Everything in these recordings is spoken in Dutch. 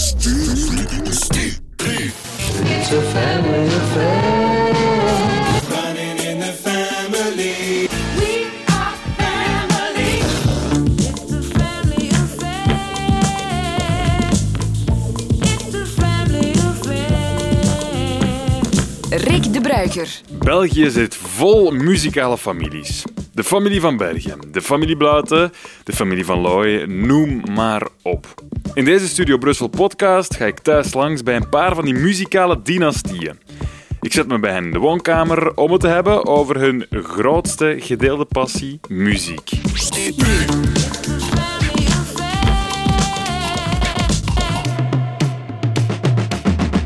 It's a family affair. Running in the family. We are family. It's a family affair. It's a family affair. Rick de Bruiker. België zit vol muzikale families. De familie van Bergen, de familie Blauten, de familie van Looy, noem maar op. In deze Studio Brussel podcast ga ik thuis langs bij een paar van die muzikale dynastieën. Ik zet me bij hen in de woonkamer om het te hebben over hun grootste gedeelde passie, muziek.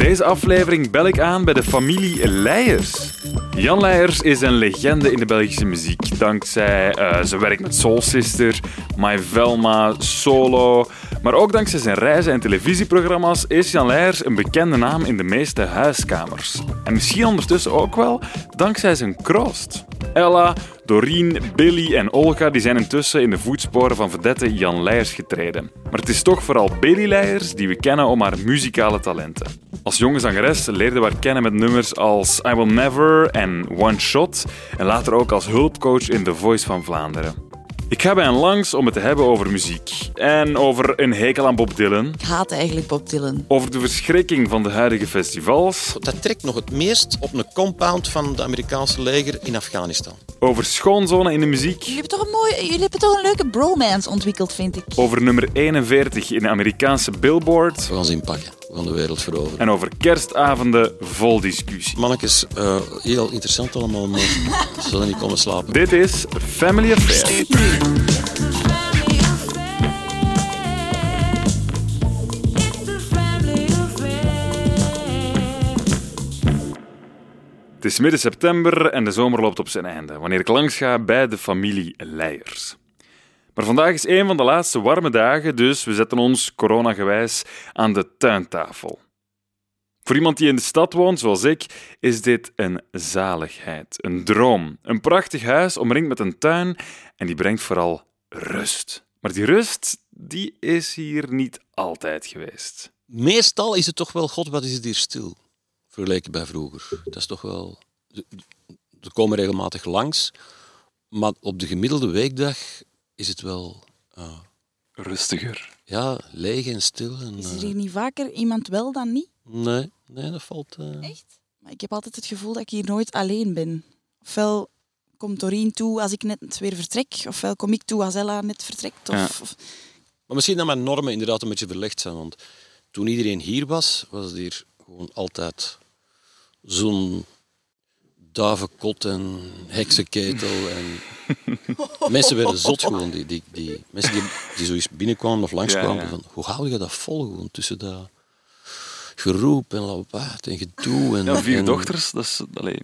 Deze aflevering bel ik aan bij de familie Leijers. Jan Leijers is een legende in de Belgische muziek. Dankzij eh, zijn werk met Soul Sister, My Velma, Solo. Maar ook dankzij zijn reizen en televisieprogramma's is Jan Leijers een bekende naam in de meeste huiskamers. En misschien ondertussen ook wel dankzij zijn kroost. Ella, Doreen, Billy en Olga die zijn intussen in de voetsporen van vedette Jan Leijers getreden. Maar het is toch vooral Billy Leijers die we kennen om haar muzikale talenten. Als jonge zangeres leerde we haar kennen met nummers als I Will Never en One Shot en later ook als hulpcoach in The Voice van Vlaanderen. Ik ga bij hen langs om het te hebben over muziek en over een hekel aan Bob Dylan, Ik haat eigenlijk Bob Dylan. over de verschrikking van de huidige festivals, Dat trekt nog het meest op een compound van het Amerikaanse leger in Afghanistan. over schoonzonen in de muziek, Jullie hebben toch een, mooie, jullie hebben toch een leuke bromance ontwikkeld, vind ik. over nummer 41 in de Amerikaanse Billboard We gaan ze inpakken. Gaan de wereld veroveren. en over kerstavonden vol discussie. Mannetjes, eh, heel interessant allemaal, maar ze zullen niet komen slapen. Dit is Family Affair. It's a family affair. Het is midden september en de zomer loopt op zijn einde, wanneer ik langs ga bij de familie Leijers. Maar vandaag is een van de laatste warme dagen, dus we zetten ons, coronagewijs, aan de tuintafel. Voor iemand die in de stad woont, zoals ik, is dit een zaligheid, een droom. Een prachtig huis omringd met een tuin en die brengt vooral rust. Maar die rust, die is hier niet altijd geweest. Meestal is het toch wel, god, wat is het hier stil. Vergeleken bij vroeger. Dat is toch wel... Ze komen regelmatig langs, maar op de gemiddelde weekdag is het wel... eh, Rustiger. ja, leeg en stil. En, Is er eh, hier niet vaker iemand wel dan niet? nee, nee, dat valt... eh, Echt? Maar ik heb altijd het gevoel dat ik hier nooit alleen ben. Ofwel komt Doreen toe als ik net weer vertrek, ofwel kom ik toe als Ella net vertrekt. Of, Ja. of- Maar misschien dat mijn normen inderdaad een beetje verlegd zijn. Want toen iedereen hier was, was het hier gewoon altijd zo'n duivenkot en heksenketel. En mensen werden zot gewoon. Die, die, die, mensen die, die zoiets binnenkwamen of langskwamen. Ja, ja. Van, hoe hou je dat vol gewoon tussen dat geroep en lawaai en gedoe. En, Ja, vier en- dochters, dat is... Allee,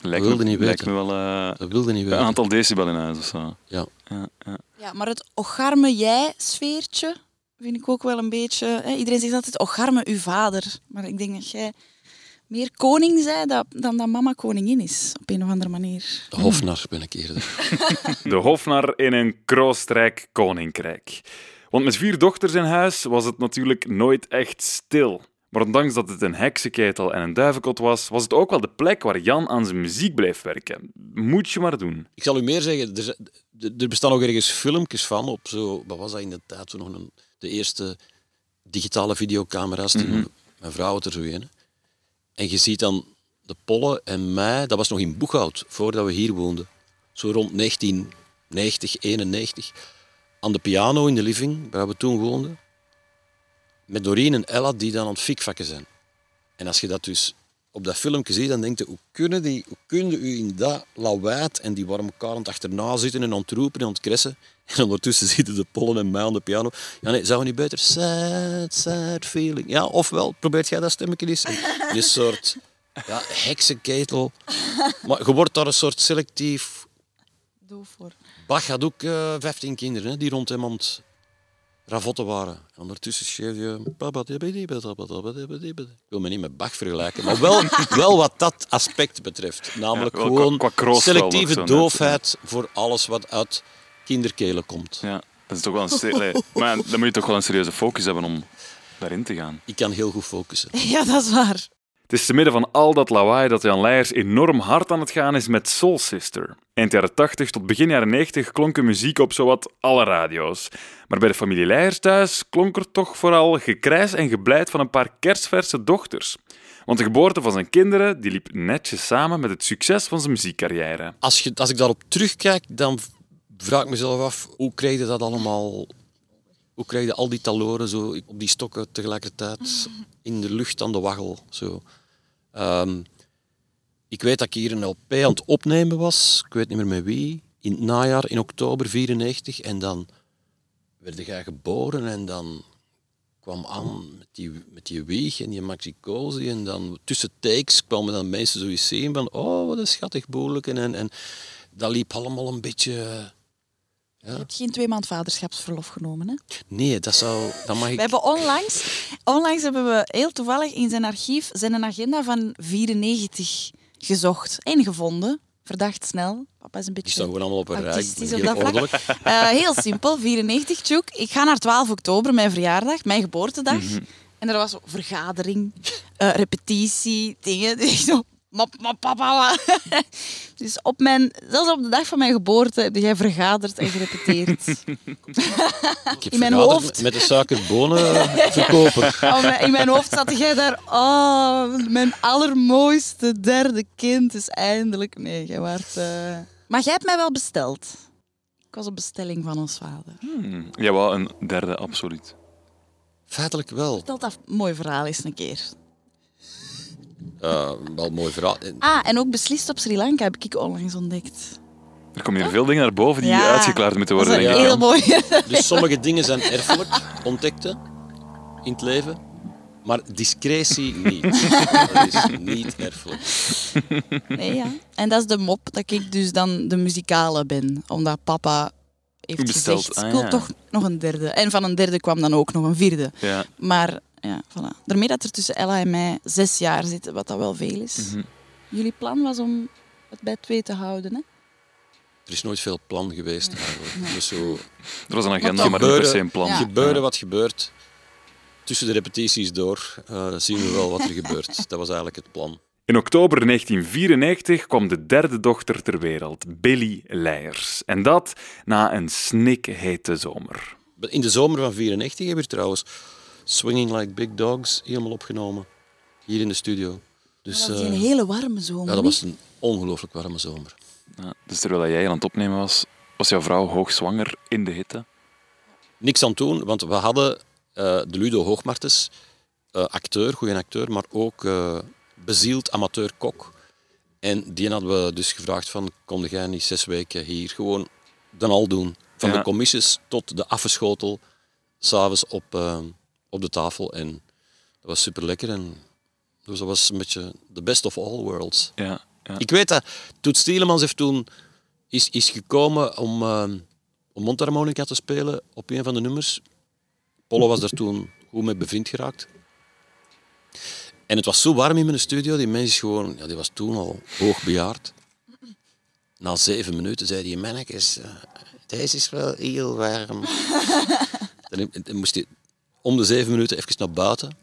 lijkt, wilde me, niet lijkt weten. me wel eh, Dat wilde niet een weten. aantal decibel in huis of zo. Ja. Ja, ja. Ja, maar het ocharme jij-sfeertje vind ik ook wel een beetje... Hè? Iedereen zegt altijd, ocharme uw vader. Maar ik denk dat jij meer koning bent dan, dan dat mama koningin is, op een of andere manier. De hofnar ben ik eerder. De hofnar in een kroostrijk koninkrijk. Want met vier dochters in huis was het natuurlijk nooit echt stil. Maar ondanks dat het een heksenketel en een duivenkot was, was het ook wel de plek waar Jan aan zijn muziek bleef werken. Moet je maar doen. Ik zal u meer zeggen, er, zijn- er bestaan ook ergens filmpjes van op zo, wat was dat in de tijd, toen nog een, de eerste digitale videocamera's, die nog- mijn vrouw had er zo een. En je ziet dan de Pollen en mij, dat was nog in Boeghout, voordat we hier woonden, zo rond 1990, 91, aan de piano in de living, waar we toen woonden, met Doreen en Ella die dan aan het fikvakken zijn. En als je dat dus op dat filmpje ziet, dan denk je, hoe kunnen, die, hoe kunnen u in dat lawaad en die aan het achterna zitten en aan het roepen en aan het kressen. En ondertussen zitten de pollen en mij aan de piano. Ja, nee, zou we niet beter sad, sad feeling. Ja, ofwel, probeert jij dat stemmetje eens. Een soort ja, heksenketel. Maar je wordt daar een soort selectief... Doof voor. Bach had ook eh 15 kinderen hè, die rond hem het ravotten waren. En ondertussen schreef je... Ik wil me niet met Bach vergelijken, maar wel, wel wat dat aspect betreft. Namelijk Ja, wel gewoon qua- qua selectieve net. doofheid voor alles wat uit kinderkelen komt. Ja, dat is toch wel een... se- allee, Maar dan moet je toch wel een serieuze focus hebben om daarin te gaan. Ik kan heel goed focussen. Ja, dat is waar. Is te midden van al dat lawaai dat Jan Leijers enorm hard aan het gaan is met Soul Sister. Eind jaren 80 tot begin jaren 90 klonk de muziek op zowat alle radio's. Maar bij de familie Leijers thuis klonk er toch vooral gekrijs en geblijt van een paar kerstverse dochters. Want de geboorte van zijn kinderen die liep netjes samen met het succes van zijn muziekcarrière. Als, je, als ik daarop terugkijk, dan vraag ik mezelf af, hoe je dat allemaal... Hoe krijg je al die taloren zo op die stokken tegelijkertijd in de lucht aan de waggel? Zo. Ehm, ik weet dat ik hier een LP aan het opnemen was, ik weet niet meer met wie, in het najaar, in oktober 94. En dan werd jij geboren en dan kwam aan met die, met die wieg en die maxicosi. En dan tussen takes kwamen dan mensen zoiets zien van, oh, wat een schattig boerlijk. En, en, en dat liep allemaal een beetje... Je hebt geen twee maand vaderschapsverlof genomen, hè? Nee, dat zou... Dat mag ik... We hebben onlangs, onlangs hebben we heel toevallig in zijn archief zijn agenda van 94 gezocht en gevonden. Verdacht snel. Papa is een Die beetje staan gewoon allemaal op een rij. op Heel simpel, 94, Tjoek. Ik ga naar 12 oktober, mijn verjaardag, mijn geboortedag. En er was vergadering, eh, repetitie, dingen. Zo, papa, wat? Dus op mijn, zelfs op de dag van mijn geboorte heb jij vergaderd en gerepeteerd. Ik heb in mijn hoofd. Met de suikerbonenverkoper. Oh, mijn- in mijn hoofd zat jij daar. Oh, mijn allermooiste derde kind is eindelijk. Nee, jij waart. eh, Maar jij hebt mij wel besteld. Ik was op bestelling van ons vader. Hmm, jawel, een derde, absoluut. Feitelijk wel. Vertel dat mooi verhaal eens een keer. Eh, wel een mooi verhaal. Ah, en ook beslist op Sri Lanka heb ik onlangs ontdekt. Er komen hier veel dingen naar boven die Ja, uitgeklaard moeten Dat is worden, een denk ik. heel mooi. Dus sommige dingen zijn erfelijk, ontdekte, in het leven. Maar discretie niet. Dat is niet erfelijk. Nee, ja. En dat is de mop dat ik dus dan de muzikale ben. Omdat papa heeft Besteld, gezegd, ah, ik wil ja. toch nog een derde. En van een derde kwam dan ook nog een vierde. Ja. Maar ja, voilà. Daarmee dat er tussen Ella en mij zes jaar zit, wat dat wel veel is. Mhm. Jullie plan was om het bij twee te houden, hè? Er is nooit veel plan geweest eigenlijk. Dus zo Er was een agenda, maar niet per se een plan. Ja. gebeuren wat gebeurt. Tussen de repetities door eh, zien we wel wat er gebeurt. Dat was eigenlijk het plan. In oktober 1994 kwam de derde dochter ter wereld, Billy Leijers. En dat na een snikhete zomer. In de zomer van 94 hebben we trouwens Swinging Like Big Dogs helemaal opgenomen. Hier in de studio. Dus dat was eh, een hele warme zomer. ja, dat was een ongelooflijk warme zomer. Ja, dus terwijl jij aan het opnemen was, was jouw vrouw hoogzwanger in de hitte. Niks aan doen, want we hadden eh, de Ludo Hoogmartens, eh, acteur, goede acteur, maar ook eh, bezield amateur-kok. En die hadden we dus gevraagd van, kom jij niet zes weken hier gewoon dan al doen. Van Ja. de commissies tot de affenschotel, s'avonds op, op de tafel. En dat was super lekker. En dus dat was een beetje the best of all worlds. Ja, ja. Ik weet dat Toet Stielemans heeft toen is, is gekomen om, eh, om mondharmonica te spelen op een van de nummers. Polo was daar toen goed mee bevriend geraakt. En het was zo warm in mijn studio, die mens is gewoon, ja, die was toen al hoogbejaard. Na zeven minuten zei hij, mannetjes, eh, deze is wel heel warm. dan, dan moest hij om de zeven minuten even naar buiten,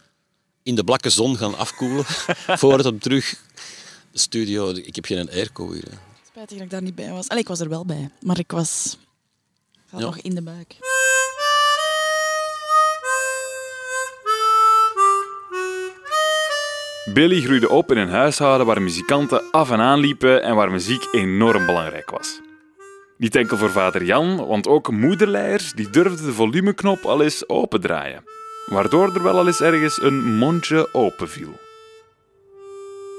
in de blakke zon gaan afkoelen, voordat hem terug de studio... Ik heb geen airco hier. hè. Spijtig dat ik daar niet bij was. Allee, ik was er wel bij, maar ik was ik zat Ja. nog in de buik. Billy groeide op in een huishouden waar muzikanten af en aan liepen en waar muziek enorm belangrijk was. Niet enkel voor vader Jan, want ook moederleiers die durfden de volumeknop al eens opendraaien. Waardoor er wel al eens ergens een mondje open viel.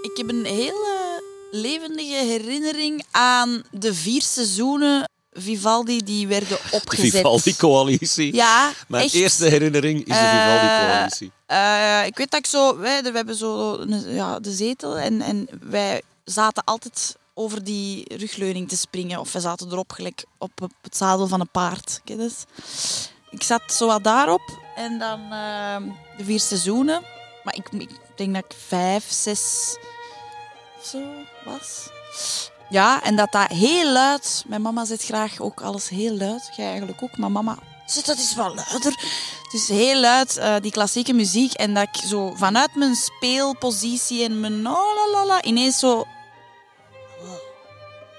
Ik heb een hele levendige herinnering aan de vier seizoenen Vivaldi die werden De opgezet. Vivaldi-coalitie. Ja, Mijn echt. eerste herinnering is de Eh, Vivaldi-coalitie. Eh, ik weet dat ik zo... Wij, we hebben zo een- ja, de zetel en, en wij zaten altijd over die rugleuning te springen. Of we zaten erop gelijk op, het zadel van een paard. Ik zat zo wat daarop en dan ehm, de vier seizoenen. Maar ik, ik denk dat ik vijf, zes of zo was. Ja, en dat dat heel luid... Mijn mama zet graag ook alles heel luid. Jij eigenlijk ook. Maar mama, zet dat eens wat luider. Dus heel luid eh, die klassieke muziek. En dat ik zo vanuit mijn speelpositie en mijn la la la la ineens zo.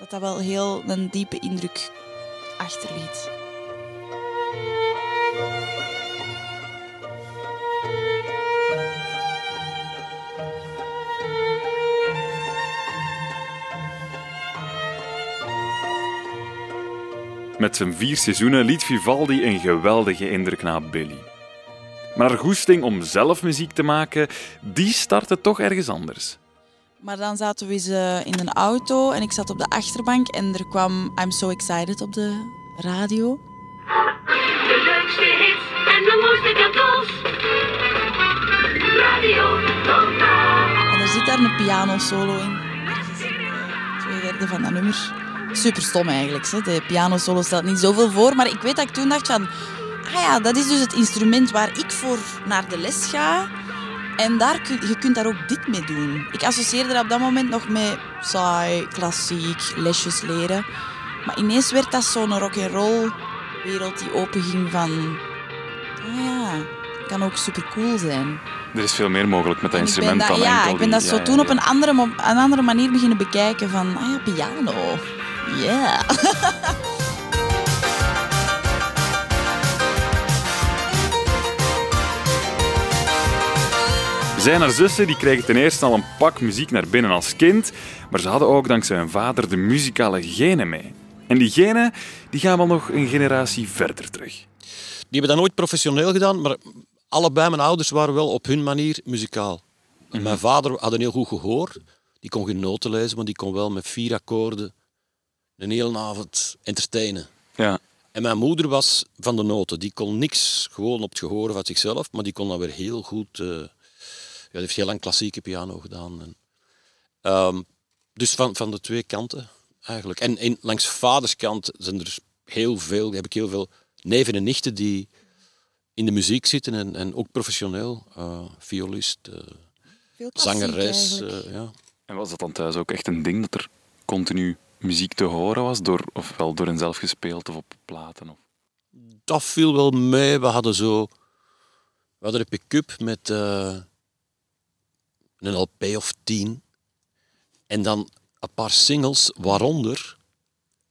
Dat dat wel heel een diepe indruk achterliet. Met zijn vier seizoenen liet Vivaldi een geweldige indruk na Billy. Maar goesting om zelf muziek te maken, die startte toch ergens anders. Maar dan zaten we eens eh, in een auto en ik zat op de achterbank en er kwam I'm So Excited op de radio. De leukste hits en de mooiste cadeaus. Radio. En er zit daar een pianosolo in. Ergens in twee derde van dat nummer. Super stom eigenlijk. Hè? De pianosolo stelt niet zoveel voor. Maar ik weet dat ik toen dacht van... Ah ja, dat is dus het instrument waar ik voor naar de les ga. En daar kun, je kunt daar ook dit mee doen. Ik associeerde dat op dat moment nog met saai, klassiek, lesjes leren. Maar ineens werd dat zo'n rock'n'roll wereld die openging van... Ah ja, kan ook super cool zijn. Er is veel meer mogelijk met dat En instrument dat, dan ja, enkel ik ben die- dat zo ja, ja, toen op ja. een andere, een andere manier beginnen bekijken van, ah ja, piano. Ja. Zij en haar zussen die kregen ten eerste al een pak muziek naar binnen als kind, maar ze hadden ook dankzij hun vader de muzikale genen mee. En die genen die gaan wel nog een generatie verder terug. Die hebben dat nooit professioneel gedaan, maar allebei mijn ouders waren wel op hun manier muzikaal. Mijn vader had een heel goed gehoor. Die kon geen noten lezen, maar die kon wel met vier akkoorden een hele avond entertainen. Ja. En mijn moeder was van de noten. Die kon niks gewoon op het gehoor van zichzelf, maar die kon dan weer heel goed... eh, ja, die heeft heel lang klassieke piano gedaan. En, ehm, dus van, van de twee kanten eigenlijk. En, en langs vaders kant zijn er heel veel, heb ik heel veel neven en nichten die in de muziek zitten en, en ook professioneel. eh, violist, eh, klassiek zangeres. eh, ja. En was dat dan thuis ook echt een ding dat er continu muziek te horen was, door, ofwel door hen zelf gespeeld of op platen? Of... dat viel wel mee. We hadden zo... We hadden een pick-up met eh, een LP of tien. En dan een paar singles, waaronder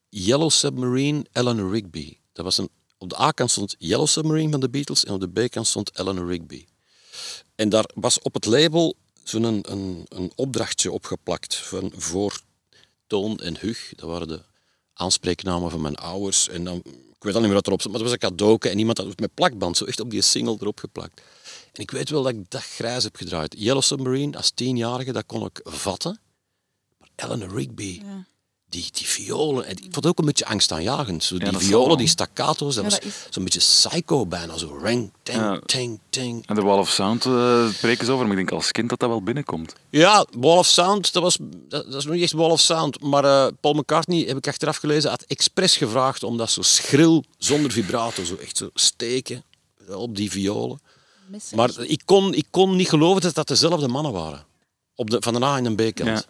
Yellow Submarine, Eleanor Rigby. Dat was een, op de A-kant stond Yellow Submarine van de Beatles en op de B-kant stond Eleanor Rigby. En daar was op het label zo'n een, een, een opdrachtje opgeplakt van voor Toon en Hug. Dat waren de aanspreeknamen van mijn ouders. En dan, ik weet al niet meer wat erop stond, maar het was een cadeauke en iemand had het met plakband zo echt op die single erop geplakt. En ik weet wel dat ik dat grijs heb gedraaid. Yellow Submarine, als tienjarige, dat kon ik vatten. Maar Eleanor Rigby, Ja. die, die violen, en ik vond het ook een beetje angstaanjagend. Zo die violen, die staccato's, dat Ja, was is- zo'n beetje psycho bijna. Zo rang, ting, Ja. ting, ting. En de Wall of Sound eh spreken ze over, maar ik denk als kind dat dat wel binnenkomt. Ja, Wall of Sound, dat, was, dat, dat is nog niet echt Wall of Sound. Maar eh, Paul McCartney, heb ik achteraf gelezen, had expres gevraagd om dat zo schril, zonder vibrato, zo echt zo steken op die violen. Maar ik kon, ik kon niet geloven dat dat dezelfde mannen waren. Op de, van de A en de B-kant.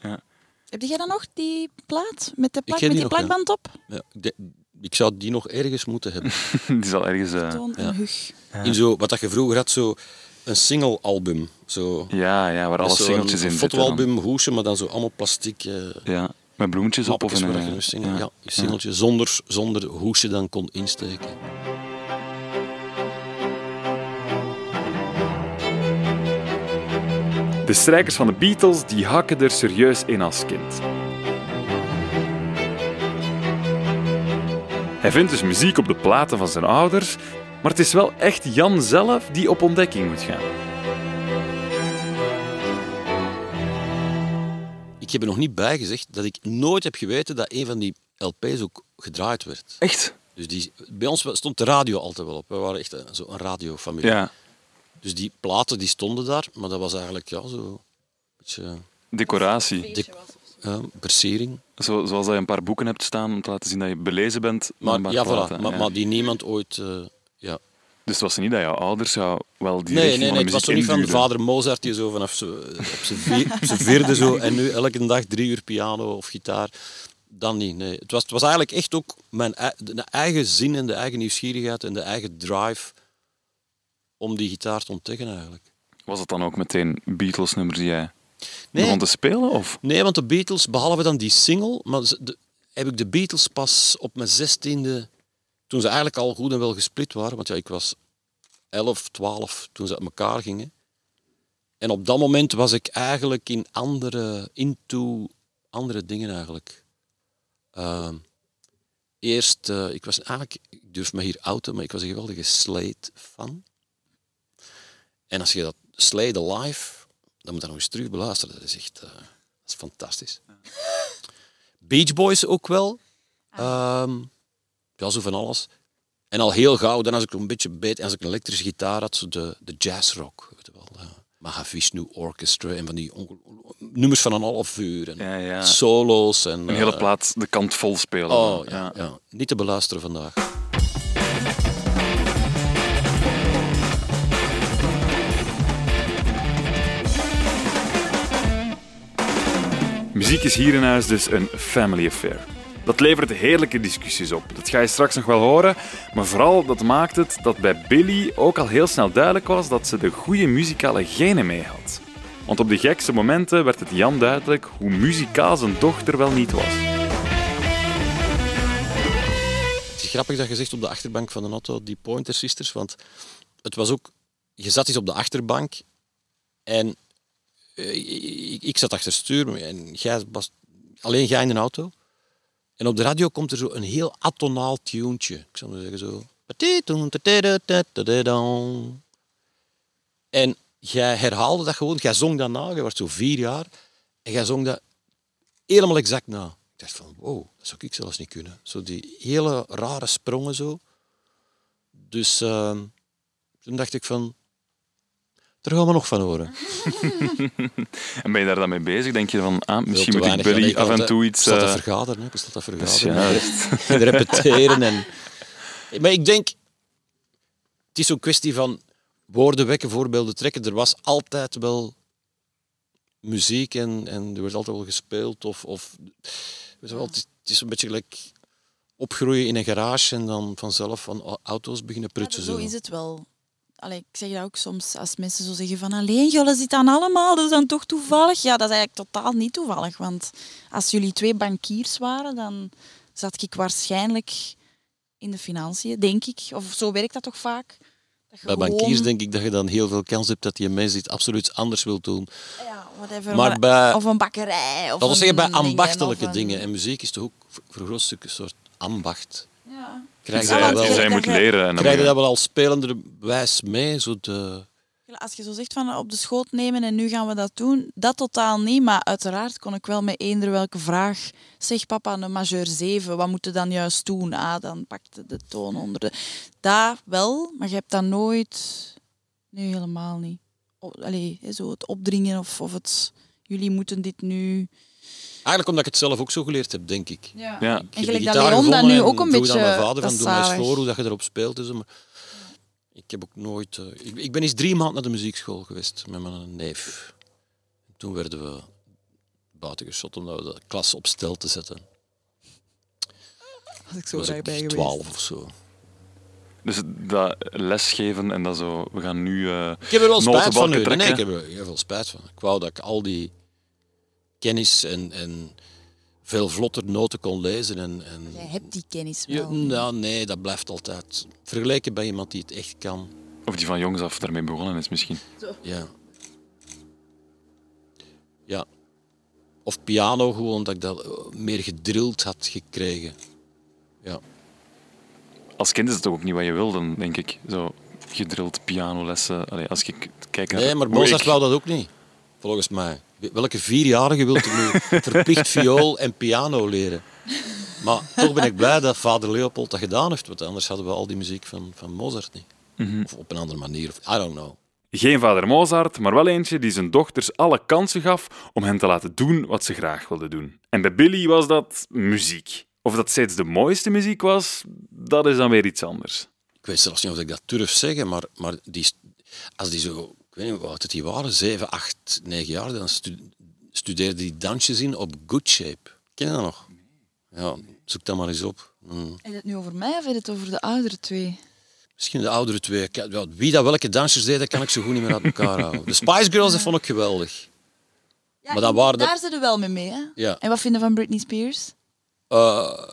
Ja. Ja. Heb jij dan nog die plaat met, de plak, met die die nog, ja. plakband op? Ja, ik, zou die nog ergens moeten hebben. Die zal ergens... eh, Toon en Hug. In zo, wat dat je vroeger had, zo een single-album. Zo, ja, ja, waar alle singeltjes in Een zitten. dan. fotoalbum, hoesje, maar dan zo allemaal plastic... eh, Ja, met bloemetjes op of een... eh. Ja, een singeltje zonder, zonder hoesje dan kon insteken. De strijkers van de Beatles die hakken er serieus in als kind. Hij vindt dus muziek op de platen van zijn ouders, maar het is wel echt Jan zelf die op ontdekking moet gaan. Ik heb er nog niet bij gezegd dat ik nooit heb geweten dat een van die LP's ook gedraaid werd. Echt? Dus die, bij ons stond de radio altijd wel op. We waren echt een, zo een radiofamilie. Ja, Dus die platen die stonden daar, maar dat was eigenlijk ja, zo een beetje decoratie. dik, ja, versiering. Zo, zoals dat je een paar boeken hebt staan om te laten zien dat je belezen bent. Maar, ja, platen, voilà, maar, ja. maar die niemand ooit... eh, ja. Dus het was niet dat jouw ouders jou wel die Nee, nee, van nee, de het was zo niet van vader Mozart die zo vanaf zo, op zijn vier- vierde zo en nu elke dag drie uur piano of gitaar. Dan niet, nee. Het was, het was eigenlijk echt ook mijn ei- de eigen zin en de eigen nieuwsgierigheid en de eigen drive om die gitaar te ontdekken eigenlijk. Was het dan ook meteen Beatles-nummers die jij Nee. begon te spelen? Of? Nee, want de Beatles, behalve dan die single, maar de- heb ik de Beatles pas op mijn zestiende, toen ze eigenlijk al goed en wel gesplit waren, want ja, ik was 11, 12 toen ze uit elkaar gingen. En op dat moment was ik eigenlijk in andere, into andere dingen eigenlijk. Ehm, eerst, eh, ik was eigenlijk, ik durf me hier outen, maar ik was een geweldige Slade-fan. En als je dat Slade live, dan moet je dat nog eens terug beluisteren. Dat is echt eh, dat is fantastisch. Beach Boys ook wel. Ehm, ja, zo van alles. En al heel gauw, dan als ik een beetje beet, als ik een elektrische gitaar had, zo de, de jazzrock. Weet je wel. eh, Mahavishnu Orchestra en van die nummers van een half uur. En Ja, ja. Solo's. En, Een hele eh, plaat de kant vol spelen. Oh, ja, ja. Niet te beluisteren vandaag. Muziek is hier in huis dus een family affair. Dat levert heerlijke discussies op. Dat ga je straks nog wel horen. Maar vooral dat maakt het dat bij Billy ook al heel snel duidelijk was dat ze de goede muzikale genen mee had. Want op de gekste momenten werd het Jan duidelijk hoe muzikaal zijn dochter wel niet was. Het is grappig dat je zegt op de achterbank van de auto, die Pointer Sisters, want het was ook... Je zat eens op de achterbank en ik, ik zat achter stuur en jij was alleen jij in de auto. En op de radio komt er zo een heel atonaal tuentje. Ik zou maar zeggen zo... En jij herhaalde dat gewoon, jij zong dat na, je was zo vier jaar, en jij zong dat helemaal exact na. Ik dacht van, wow, dat zou ik zelfs niet kunnen. Zo die hele rare sprongen zo. Dus ehm, toen dacht ik van, daar gaan we nog van horen. En ben je daar dan mee bezig? Denk je van, ah, misschien moet ik. Billy af en toe iets... Ik zat te eh, vergaderen, hè. ik dat is vergaderen. repeteren. En... Maar ik denk, het is zo'n kwestie van woorden wekken, voorbeelden trekken. Er was altijd wel muziek en, en er werd altijd wel gespeeld. Of, of, weet je wel, het, is, het is een beetje gelijk opgroeien in een garage en dan vanzelf van au- auto's beginnen prutsen. zo. is het wel. Allee, ik zeg dat ook soms als mensen zo zeggen van alleen jullie zitten dan allemaal, dat is dan toch toevallig? Ja, dat is eigenlijk totaal niet toevallig. Want als jullie twee bankiers waren, dan zat ik waarschijnlijk in de financiën, denk ik. Of zo werkt dat toch vaak? Dat je Bij gewoon- bankiers denk ik dat je dan heel veel kans hebt dat die mens iets absoluut anders wil doen. Ja, whatever, Maar bij- Of een bakkerij. Of Dat wil zeggen, bij dingen, ambachtelijke een- dingen. En muziek is toch ook voor voor een groot stuk een soort ambacht. Ja. Krijg je Ja, dat je wel, dat moet je- leren. En dan krijg je dat wel als spelender wijs mee? Zo de... Als je zo zegt van op de schoot nemen en nu gaan we dat doen, dat totaal niet. Maar uiteraard kon ik wel met eender welke vraag. Zeg papa, een majeur 7, wat moet je dan juist doen? Ah, dan pakte de toon onder de. Dat wel, maar je hebt dat nooit. Nee, helemaal niet. Allee, zo het opdringen of, of het. Jullie moeten dit nu. Eigenlijk omdat ik het zelf ook zo geleerd heb, denk ik. Ja. Ik heb En gelijk dat Leon dat nu ook een beetje. aan mijn vader dat van, doe mij voor hoe dat je erop speelt. zo, maar ik heb ook nooit... eh, ik, ik ben eens drie maanden naar de muziekschool geweest met mijn neef. Toen werden we buiten geschot omdat we de klas op stel te zetten. Had ik Toen was ik bij geweest. twaalf of zo. Dus dat lesgeven en dat zo, we gaan nu eh Ik heb er wel spijt van nu. Nee, ik heb er heel veel spijt van. Ik wou dat ik al die kennis en, en veel vlotter noten kon lezen. En, en... Jij hebt die kennis Ja, wel. nou, nee, dat blijft altijd. Vergeleken bij iemand die het echt kan. Of die van jongs af daarmee begonnen is misschien. Ja. Ja. Of piano gewoon, dat ik dat eh, meer gedrild had gekregen. Ja. Als kind is het toch ook niet wat je wil, dan denk ik. Zo gedrild pianolessen. Allee, als ik kijk naar Nee, maar Mozart ik- wou dat ook niet. Volgens mij. Welke vierjarige wil er nu verplicht viool en piano leren? Maar toch ben ik blij dat vader Leopold dat gedaan heeft, want anders hadden we al die muziek van, van Mozart niet. Mhm. Of op een andere manier. Of, I don't know. Geen vader Mozart, maar wel eentje die zijn dochters alle kansen gaf om hen te laten doen wat ze graag wilden doen. En bij Billy was dat muziek. Of dat steeds de mooiste muziek was, dat is dan weer iets anders. Ik weet zelfs niet of ik dat durf zeggen, maar, maar die, als die zo, ik weet niet hoe oud het die waren, 7, 8, 9 jaar, dan stu- studeerde die dansjes in op Good Shape. Ken je dat nog? Ja, zoek dat maar eens op. Heb je het nu over mij of je het over de oudere twee? Misschien de oudere twee. Wie dat welke dansers deed, dat kan ik zo goed niet meer uit elkaar houden. De Spice Girls, dat vond ik geweldig. Ja, Maar de- Daar zitten we wel mee mee, hè? Ja. En wat vinden van Britney Spears? Eh,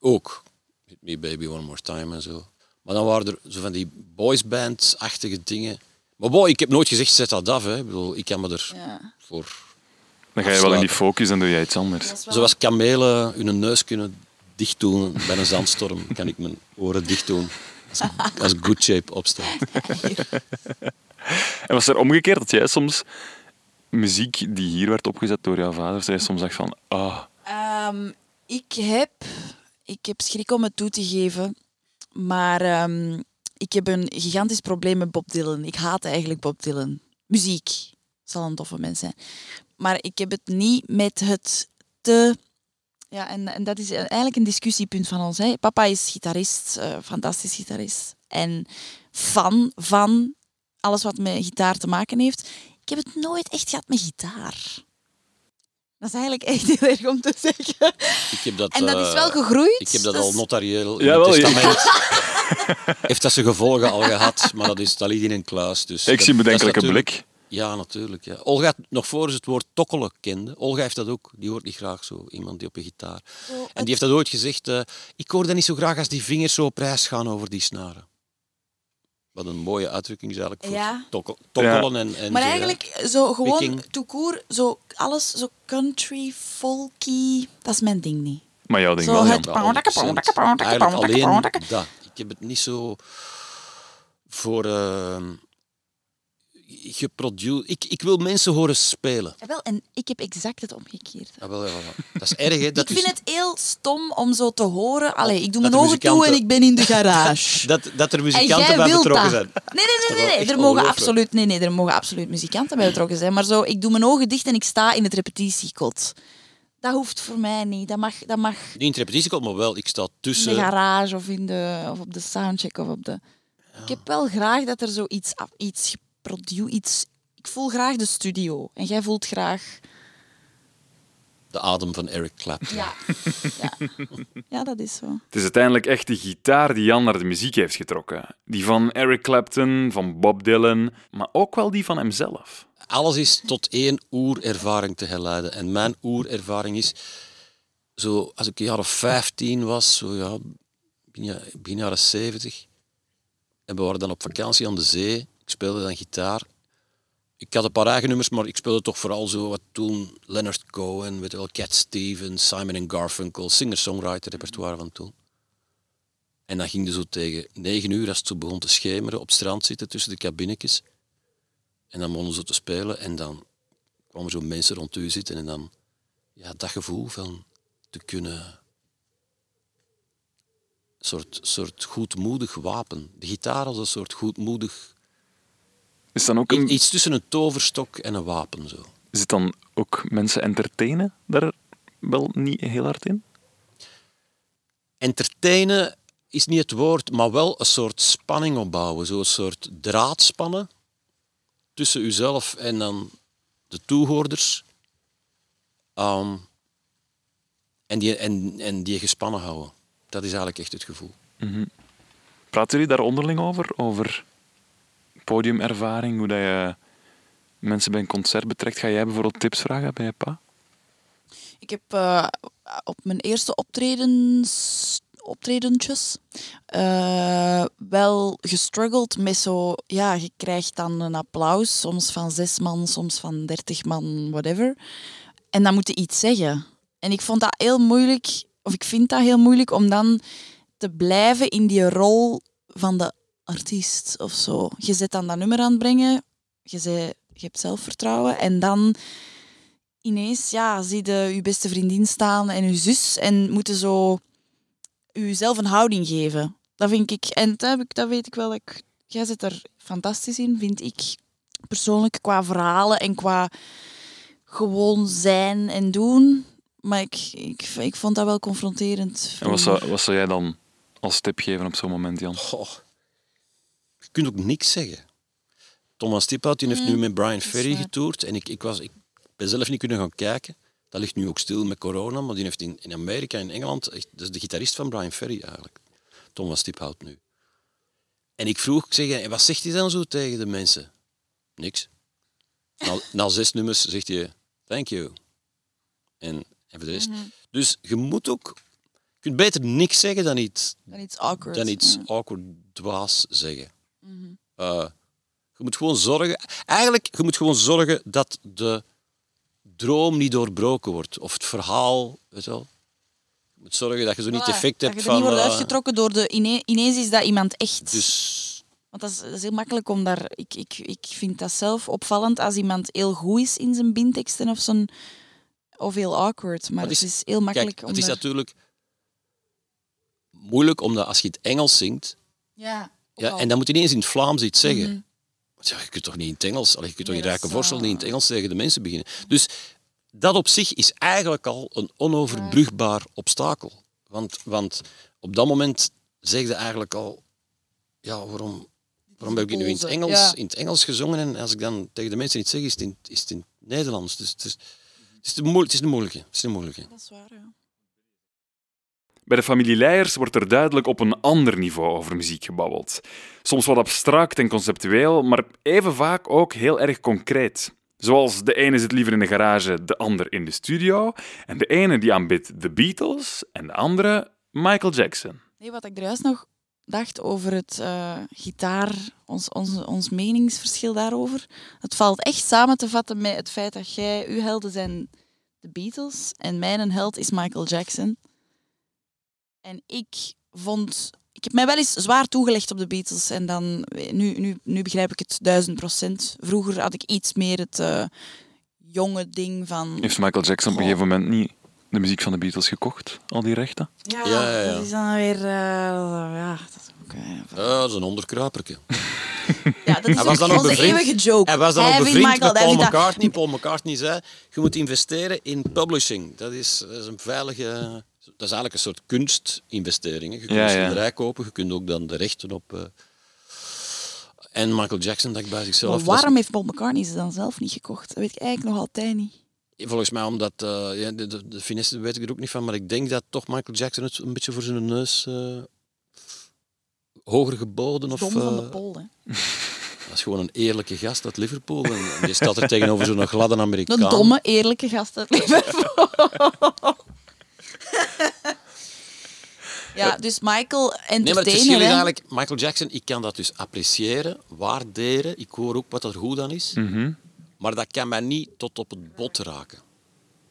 ook. Hit Me Baby One More Time en zo. Maar dan waren er zo van die boysband-achtige dingen. Maar boy, ik heb nooit gezegd, zet dat af. Hè. Ik bedoel, ik kan me er Ja. voor... Dan ga je wel in die focus en doe jij iets anders. Wel- Zoals kamelen hun neus kunnen dicht doen bij een zandstorm, kan ik mijn oren dicht doen. Als, als good shape opstaat. En was er omgekeerd dat jij soms muziek die hier werd opgezet door jouw vader, dat jij soms dacht van, ah, Ehm, ik, heb, ik heb schrik om het toe te geven, maar ehm, ik heb een gigantisch probleem met Bob Dylan. Ik haat eigenlijk Bob Dylan. Muziek zal een toffe mens zijn. Maar ik heb het niet met het te... Ja, en, en dat is eigenlijk een discussiepunt van ons. Hè. Papa is gitarist, eh, fantastisch gitarist. En fan van alles wat met gitaar te maken heeft. Ik heb het nooit echt gehad met gitaar. Dat is eigenlijk echt heel erg om te zeggen. Ik heb dat, En dat is eh, wel gegroeid. Ik heb dat Dus- al notarieel in Jawel, het ja. testament. Heeft dat zijn gevolgen al gehad, maar dat, is, dat ligt in een kluis. Dus ik dat- zie bedenkelijke blik. Ja, natuurlijk. Ja. Olga, nog voor ze het woord tokkelen kende, Olga heeft dat ook. Die hoort niet graag zo, iemand die op een gitaar. En die heeft dat ooit gezegd. eh, ik hoor dat niet zo graag als die vingers zo op reis gaan over die snaren. Wat een mooie uitdrukking is eigenlijk voor Ja. tokkel- tokkelen en, en Maar zo, ja. eigenlijk zo gewoon court, zo alles zo country, folky, dat is mijn ding niet. Maar jouw ding Zo wel, het-. Ja, 100%. Eigenlijk alleen dat. Ik heb het niet zo voor uh, geproduceerd. Ik, ik wil mensen horen spelen. Jawel, en ik heb exact het omgekeerde. Ja, wel, ja, wel. Dat is erg, hè? Dat ik is, vind het heel stom om zo te horen. Allee, ik doe mijn ogen toe en ik ben in de garage. dat, dat er en muzikanten bij betrokken dat. zijn. Nee, nee, nee, wel nee. echt Er mogen absoluut, nee, nee, er mogen absoluut muzikanten bij betrokken zijn. Maar zo, ik doe mijn ogen dicht en ik sta in het repetitiekot. Dat hoeft voor mij niet. Dat mag, dat mag Niet in het repetitiekot, maar wel. Ik sta in tussen. de garage of, in de, of op de soundcheck of op de... Ik heb wel graag dat er zoiets iets geproduceerd... Iets... Ik voel graag de studio. En jij voelt graag... De adem van Eric Clapton. Ja. Ja, ja dat is zo. Het is uiteindelijk echt de gitaar die Jan naar de muziek heeft getrokken. Die van Eric Clapton, van Bob Dylan, maar ook wel die van hemzelf. Alles is tot één oerervaring te herleiden. En mijn oerervaring is, zo, als ik een jaar of 15 was, zo, ja, begin, ja- begin jaren 70, en we waren dan op vakantie aan de zee. Ik speelde dan gitaar. Ik had een paar eigen nummers, maar ik speelde toch vooral zo wat toen Leonard Cohen, weet wel, Cat Stevens, Simon Garfunkel, singer-songwriter repertoire van toen. En dan ging je zo tegen negen uur, als het zo begon te schemeren, op het strand zitten tussen de kabinetjes. En dan begonnen ze te spelen en dan kwamen zo mensen rond u zitten en dan ja, dat gevoel van te kunnen soort, soort goedmoedig wapen. De gitaar als een soort goedmoedig Is dan ook een, iets tussen een toverstok en een wapen zo. zit dan ook mensen entertainen daar wel niet heel hard in? Entertainen is niet het woord, maar wel een soort spanning opbouwen, zo een soort draad spannen tussen uzelf en dan de toehoorders. Ehm, en, die, en, en die gespannen houden. Dat is eigenlijk echt het gevoel. Praten jullie daar onderling over? Over podiumervaring, hoe dat je mensen bij een concert betrekt? Ga jij bijvoorbeeld tips vragen bij je pa? Ik heb eh, op mijn eerste optredens, optredentjes eh, wel gestruggeld met zo... Ja, je krijgt dan een applaus, soms van zes man, soms van dertig man, whatever. En dan moet je iets zeggen. En ik vond dat heel moeilijk, of ik vind dat heel moeilijk, om dan te blijven in die rol van de artiest of zo. Je zet dan dat nummer aan het brengen, je, zei, je hebt zelfvertrouwen en dan ineens ja, zie je je beste vriendin staan en je zus en moeten zo jezelf een houding geven. Dat vind ik, en dat, heb ik, dat weet ik wel. dat Ik, jij zit er fantastisch in, vind ik persoonlijk, qua verhalen en qua gewoon zijn en doen. Maar ik, ik, ik vond dat wel confronterend. En wat zou, wat zou jij dan als tip geven op zo'n moment, Jan? Goh, kunt ook niks zeggen. Thomas Tiphout die heeft nu met Brian Ferry getoerd en ik, ik, was, ik ben zelf niet kunnen gaan kijken. Dat ligt nu ook stil met corona, maar die heeft in, in Amerika en Engeland, echt, dat is de gitarist van Brian Ferry eigenlijk. Thomas Tiphout nu. En ik vroeg, ik zeg, wat zegt hij dan zo tegen de mensen? Niks. Na, na zes nummers zegt hij, thank you. En, en voor de rest. Dus je moet ook... Je kunt beter niks zeggen dan iets, Dan iets awkward. dan iets Ja. awkward dwaas zeggen. Eh, je moet gewoon zorgen... Eigenlijk, je moet gewoon zorgen dat de droom niet doorbroken wordt. Of het verhaal, weet je wel. Je moet zorgen dat je zo niet het Voilà, effect dat hebt je er niet van... wordt eh, uitgetrokken door de... ine- Ineens is dat iemand echt. dus Want dat is, dat is heel makkelijk om daar... Ik, ik, ik vind dat zelf opvallend als iemand heel goed is in zijn binteksten of zijn... Of heel awkward. Maar het het is- is heel makkelijk Kijk, om het is daar- natuurlijk moeilijk omdat als je het Engels zingt, Ja, ja, al. en dan moet je ineens in het Vlaams iets zeggen. Mhm. Ja, je kunt toch niet in het Engels, allee, je kunt toch dat rijke eh, niet in het Engels tegen de mensen beginnen. Dus dat op zich is eigenlijk al een onoverbrugbaar obstakel. Want, want op dat moment zeg je eigenlijk al, ja, waarom, waarom heb ik nu in het, Engels, ja. in het Engels gezongen en als ik dan tegen de mensen iets zeg, is het in, is het in het Nederlands. Dus het is, het is, de, moe- het is de moeilijke. Het is de moeilijke. Dat is waar, ja. Bij de familie Leijers wordt er duidelijk op een ander niveau over muziek gebabbeld. Soms wat abstract en conceptueel, maar even vaak ook heel erg concreet. Zoals de ene zit liever in de garage, de ander in de studio. En de ene die aanbidt de Beatles en de andere Michael Jackson. Nee, wat ik er juist nog dacht over het eh, gitaar, ons, ons, ons meningsverschil daarover. Het valt echt samen te vatten met het feit dat jij, uw helden zijn de Beatles en mijn held is Michael Jackson. En ik vond... Ik heb mij wel eens zwaar toegelegd op de Beatles en dan... Nu, nu, nu begrijp ik het duizend procent. Vroeger had ik iets meer het eh, jonge ding van... Heeft Michael Jackson op een gegeven moment niet de muziek van de Beatles gekocht? Al die rechten? Ja, Ja, ja, ja. dat is dan weer... eh, ja, dat is ook... eh, Ja, dat is een onderkruiperke. Ja, dat is Hij was dan onze bevriend- eeuwige joke. Hij was dan ook bevriend Michael- met Paul McCartney. Paul McCartney zei, je moet investeren in publishing. Dat is, dat is een veilige... Dat is eigenlijk een soort kunstinvestering. hè. Je kunt Ja, een ja. schilderij kopen, je kunt ook dan de rechten op... eh, En Michael Jackson, dat ik bij zichzelf... Maar waarom heeft Paul McCartney ze dan zelf niet gekocht? Dat weet ik eigenlijk nog altijd niet. Volgens mij omdat... eh, ja, de, de, de finesse weet ik er ook niet van, maar ik denk dat toch Michael Jackson het een beetje voor zijn neus... eh, hoger geboden of... Dom van de Pol, hè. dat is gewoon een eerlijke gast uit Liverpool. En je staat er tegenover zo'n gladde Amerikaan. Een domme, eerlijke gast uit Liverpool. ja, dus Michael Nee, maar het verschil is eigenlijk, Michael Jackson, ik kan dat dus appreciëren, waarderen. Ik hoor ook wat er goed aan is. Mhm. Maar dat kan mij niet tot op het bot raken.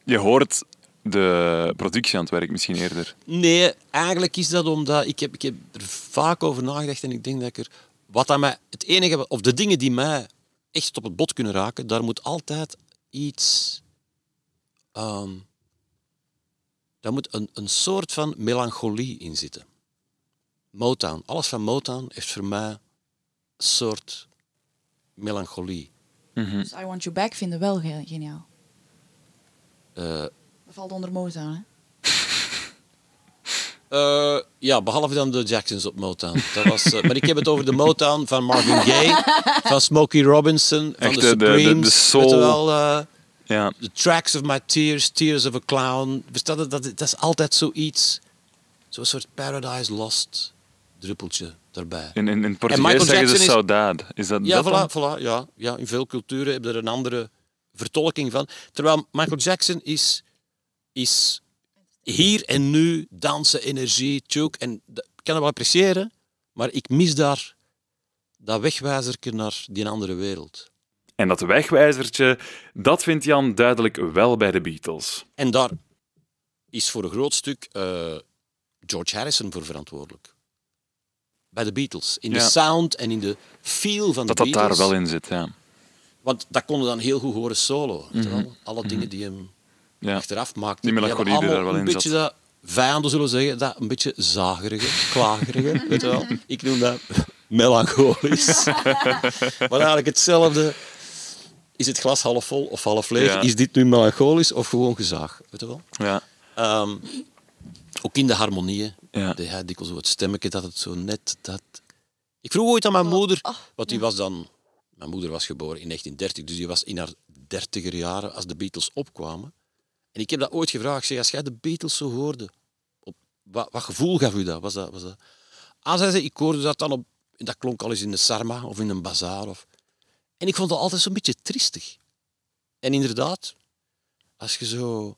Je hoort de productie aan het werk misschien eerder. Nee, eigenlijk is dat omdat... Ik heb, ik heb er vaak over nagedacht en ik denk dat ik er... Wat aan mij, het enige, of de dingen die mij echt op het bot kunnen raken, daar moet altijd iets... ehm, daar moet een, een soort van melancholie in zitten. Motown. Alles van Motown heeft voor mij een soort melancholie. Dus I Want You Back vinden wel ge- geniaal. Eh, Dat valt onder Motown, hè. Eh, ja, behalve dan de Jacksons op Motown. Dat was, eh, maar ik heb het over de Motown van Marvin Gaye, van Smokey Robinson, van Echt, de de- de- de- de Supremes. soul. Wel, eh, Ja. The Tracks of My Tears, Tears of a Clown. Het, dat, dat is altijd zoiets, zo'n soort Paradise Lost druppeltje daarbij. In, in, in Portugees zeggen ze saudade. Is dat Ja, dat voilà, voilà, ja, ja, in veel culturen heb je er een andere vertolking van. Terwijl Michael Jackson is, is hier en nu dansen, energie, choke. En dat, ik kan dat wel appreciëren, maar ik mis daar dat wegwijzerke naar die andere wereld. En dat wegwijzertje, dat vindt Jan duidelijk wel bij de Beatles. En daar is voor een groot stuk eh, George Harrison voor verantwoordelijk. Bij de Beatles. In de sound en in de feel van Dat de dat daar Beatles. wel in zit, ja. Want dat konden dan heel goed horen solo. wel. Alle dingen die hem ja. achteraf maakte. Die melancholie die daar wel in een beetje zat. dat, vijanden zullen zeggen, dat een beetje zagerige, klagerige, weet je wel. Ik noem dat melancholisch. maar eigenlijk hetzelfde. Is het glas half vol of half leeg? Ja. Is dit nu melancholisch of gewoon gezaag? Weet je wel? Ja. Ehm, ook in de harmonieën. Ja. Die dikwijls zo het stemmetje dat het zo net... Dat... Ik vroeg ooit aan mijn moeder, want die was dan... Mijn moeder was geboren in 1930, dus die was in haar dertiger jaren als de Beatles opkwamen. En ik heb dat ooit gevraagd. Ik zeg, als jij de Beatles zo hoorde, op, wat, wat gevoel gaf u dat? Was dat, was dat? Ah, zei ze, ik hoorde dat dan op, dat klonk al eens in de Sarma of in een bazaar. Of... En ik vond dat altijd zo'n beetje triestig. En inderdaad, als je zo...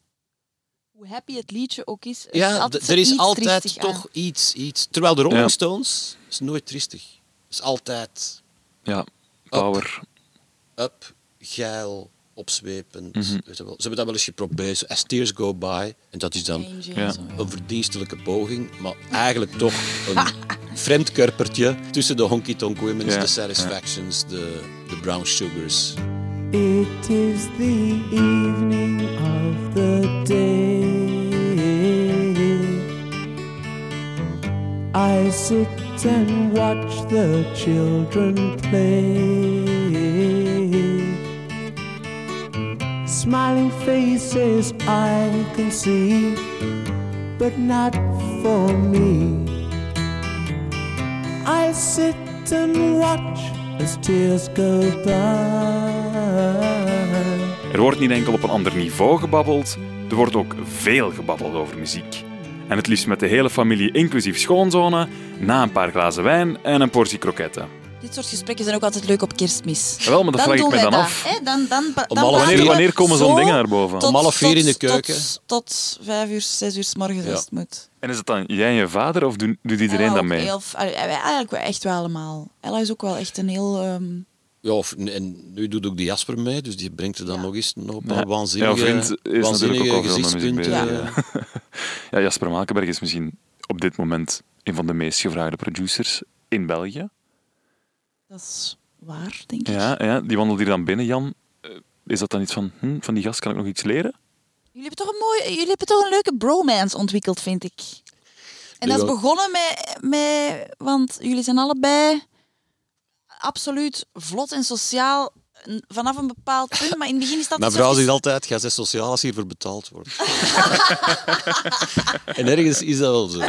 Hoe happy het liedje ook is, er is Ja, er is iets altijd aan. toch iets, iets. Terwijl de Rolling Ja. Stones is nooit triestig. is altijd Ja, power. up, geil, opzwepend. Mhm. Weet je wel. Ze hebben dat wel eens geprobeerd. As Tears Go By. En dat is dan Ja. een verdienstelijke poging, maar eigenlijk toch een vreemdkörpertje tussen de Honky Tonk Women's, Ja, de Satisfactions, de, de Brown Sugars. It is the evening of the day. I sit and watch the children play. Smiling faces I can see, but not for me. I sit and watch as tears go by. Er wordt niet enkel op een ander niveau gebabbeld, er wordt ook veel gebabbeld over muziek. En het liefst met de hele familie, inclusief schoonzonen, na een paar glazen wijn en een portie kroketten. Dit soort gesprekken zijn ook altijd leuk op kerstmis. Wel, maar dat vraag ik me dan dat, af. hè. Dan, dan, dan Wanneer, wanneer komen zo'n zo dingen naar boven? tot- Om half vier in de keuken. Tot, tot vijf uur, zes uur s morgens Ja. als het moet. En is het dan jij en je vader of doet, doet iedereen Ella dat mee? Heel, allee, wij eigenlijk wel echt wel allemaal. Ella is ook wel echt een heel... ehm, Ja, of, en nu doet ook de Jasper mee, dus die brengt er dan Ja. nog eens een paar Ja. waanzinnige, Ja, vriend is natuurlijk waanzinnige ook gezichtspunten. bezig, Ja, Jasper Makenberg is misschien op dit moment een van de meest gevraagde producers in België. dat is waar, denk ik. Ja, ja, die wandelt hier dan binnen, Jan. Eh, Is dat dan iets van, hm, van die gast kan ik nog iets leren? Jullie hebben toch een mooie, jullie hebben toch een leuke bromance ontwikkeld, vind ik. En dat is begonnen met, met, want jullie zijn allebei absoluut vlot en sociaal vanaf een bepaald punt, maar in het begin is dat Mijn vrouw zegt altijd, ga zij sociaal als hiervoor betaald wordt. en ergens is dat wel zo.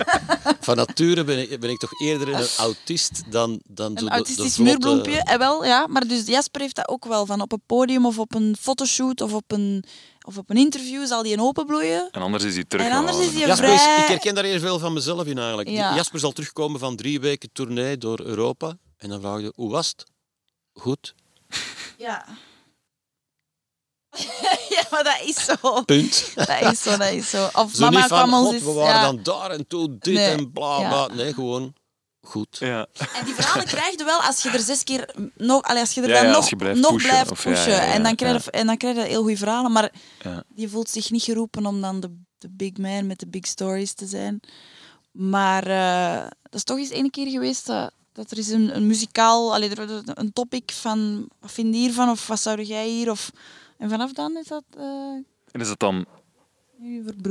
Van nature ben ik, ben ik toch eerder een autist dan, dan een de, autistisch de vlotte- muurbloempje. En wel, ja, maar dus Jasper heeft dat ook wel van op een podium of op een fotoshoot of op een, of op een interview zal die een openbloeien. En anders is hij terug. En anders is hij Jasper vrij... ik herken daar heel veel van mezelf in eigenlijk. Ja. Jasper zal terugkomen van drie weken tournee door Europa. En dan vraag je, hoe was het? Goed. Ja. ja, maar dat is zo. Punt. Dat is zo, dat is zo. Of Zo mama kwam ons God, eens... we waren ja. dan daar en toen dit Nee, en bla ja. bla. Nee, gewoon goed. Ja. En die verhalen krijg je wel als je er zes keer nog, als je er Ja, dan ja, nog, je blijft nog pushen, blijft of ja, pushen. ja, ja, en, dan krijg je, ja. en dan krijg je heel goede verhalen, maar Ja. die voelt zich niet geroepen om dan de, de big man met de big stories te zijn. Maar eh, dat is toch eens één keer geweest dat, dat er is een, een muzikaal, allee, er een topic van wat vind je hiervan of wat zou jij hier? Of, en vanaf dan is dat eh En is het dan.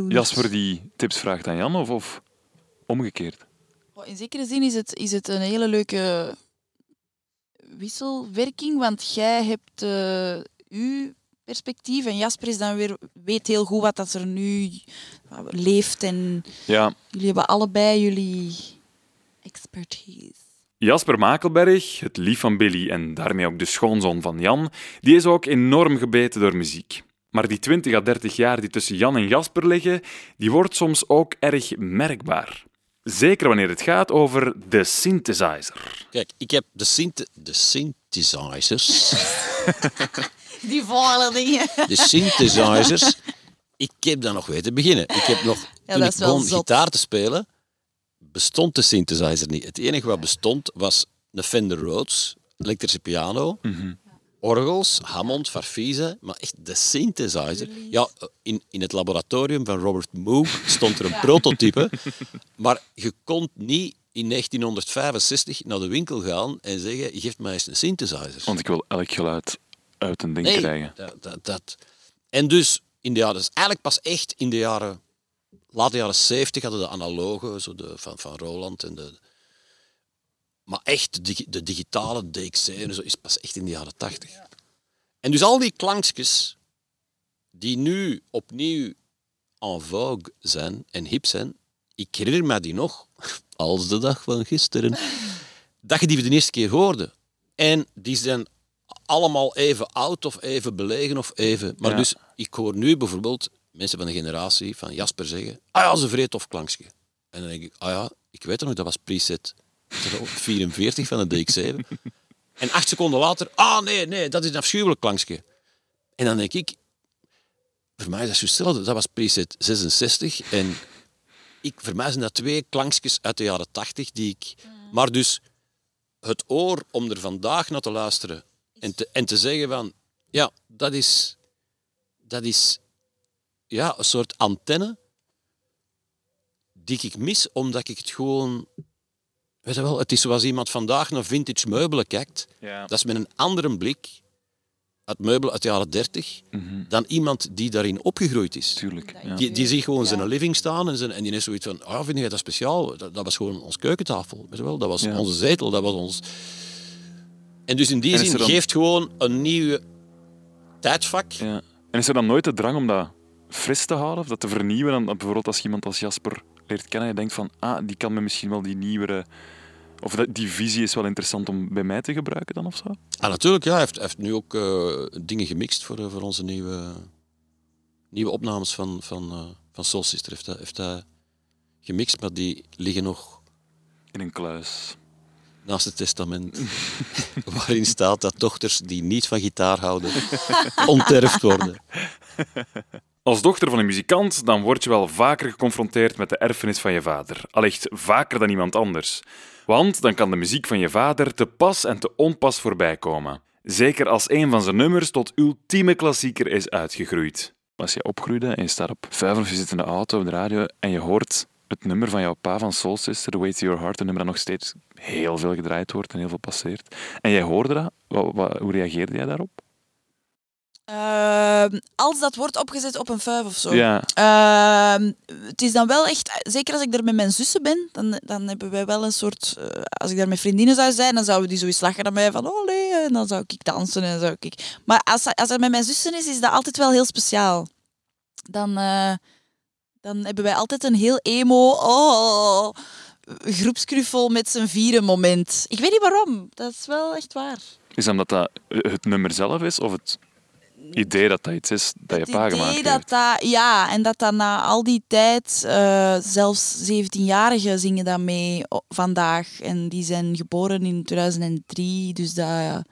Jasper die tips vraagt aan Jan of, of omgekeerd? In zekere zin is het, is het een hele leuke wisselwerking, want jij hebt eh uw perspectief en Jasper is dan weer, weet heel goed wat dat er nu leeft en Ja, jullie hebben allebei jullie expertise. Jasper Makelberg, het lief van Billy en daarmee ook de schoonzoon van Jan, die is ook enorm gebeten door muziek. Maar die 20 à 30 jaar die tussen Jan en Jasper liggen, die wordt soms ook erg merkbaar. Zeker wanneer het gaat over de synthesizer. Kijk, ik heb de, synth de synthesizers. Die vuile dingen. de synthesizers. Ik heb daar nog weten beginnen. Ik heb nog, toen dat ik begon zot. gitaar te spelen, bestond de synthesizer niet. Het enige wat bestond was een Fender Rhodes, elektrische piano, orgels, Hammond, Farfise, maar echt de synthesizer. Ja, in, in het laboratorium van Robert Moog stond er een prototype, maar je kon niet in 1965 naar de winkel gaan en zeggen, geef mij eens een synthesizer. Want ik wil elk geluid uit een ding krijgen. Dat, dat, dat. En dus in de jaren, dus eigenlijk pas echt in de jaren, late jaren 70 hadden de analoge, zo de, van, van Roland en de. Maar echt, de, digi- de digitale DXC en zo is pas echt in de jaren 80. En dus al die klankjes die nu opnieuw en vogue zijn en hip zijn, ik herinner me die nog, als de dag van gisteren, dat je die voor de eerste keer hoorde. En die zijn allemaal even oud of even belegen of even... Maar Ja. dus, ik hoor nu bijvoorbeeld mensen van de generatie van Jasper zeggen ah ja, ze vreet of klankje. En dan denk ik, ah ja, ik weet het nog, dat was preset 44 van de DX7. En acht seconden later, ah nee, nee, dat is een afschuwelijk klankje. En dan denk ik, voor mij is dat zo hetzelfde. Dat was preset 66. En ik, voor mij zijn dat twee klankjes uit de jaren 80 die ik... Maar dus het oor om er vandaag naar te luisteren en te, en te zeggen van, ja, dat is, dat is ja, een soort antenne die ik mis, omdat ik het gewoon... Weet je wel, het is zoals iemand vandaag naar vintage meubelen kijkt. Ja. Dat is met een andere blik uit meubelen uit de jaren 30 dan iemand die daarin opgegroeid is. Tuurlijk. Ja. Die, die ziet gewoon Ja. zijn living staan en, zijn, en die is zoiets van, ah, vind jij dat speciaal? Dat, dat was gewoon ons keukentafel, weet je wel? Dat was Ja. onze zetel, dat was ons... En dus in die zin dan- geeft gewoon een nieuw tijdvak. Ja. En is er dan nooit de drang om dat fris te houden of dat te vernieuwen? Dan, bijvoorbeeld als je iemand als Jasper leert kennen en je denkt van, ah, die kan me misschien wel die nieuwere... Of dat, die visie is wel interessant om bij mij te gebruiken dan of zo? Ah, natuurlijk, ja. Hij heeft, heeft nu ook eh, dingen gemixt voor, eh, voor onze nieuwe, nieuwe opnames van, van, eh, van Soul Sister. Heeft hij, heeft hij gemixt, maar die liggen nog In een kluis. naast het testament. waarin staat dat dochters die niet van gitaar houden, onterfd worden. Als dochter van een muzikant, dan word je wel vaker geconfronteerd met de erfenis van je vader. Allicht vaker dan iemand anders. Want dan kan de muziek van je vader te pas en te onpas voorbij komen. Zeker als een van zijn nummers tot ultieme klassieker is uitgegroeid. Als je opgroeide en je staat op vijf of je zit in de auto of de radio en je hoort het nummer van jouw pa van Soul Sister, The Way to Your Heart, een nummer dat nog steeds heel veel gedraaid wordt en heel veel passeert. En jij hoorde dat, hoe reageerde jij daarop? Ehm, als dat wordt opgezet op een vijf of zo. Ja, Ehm, het is dan wel echt, zeker als ik daar met mijn zussen ben, dan, dan hebben wij wel een soort. eh, als ik daar met vriendinnen zou zijn, dan zouden die zoiets lachen aan mij van oh nee, en dan zou ik dansen en zou ik. Maar als, als er met mijn zussen is, is dat altijd wel heel speciaal. Dan, eh, dan hebben wij altijd een heel emo, oh, groepsknuffel met z'n vieren moment. Ik weet niet waarom, dat is wel echt waar. is dat dat het nummer zelf is of het idee dat dat iets is dat je pa idee gemaakt dat heeft? dat, ja, en dat dat na al die tijd, eh, zelfs 17-jarigen zingen dat mee vandaag. En die zijn geboren in 2003, dus dat,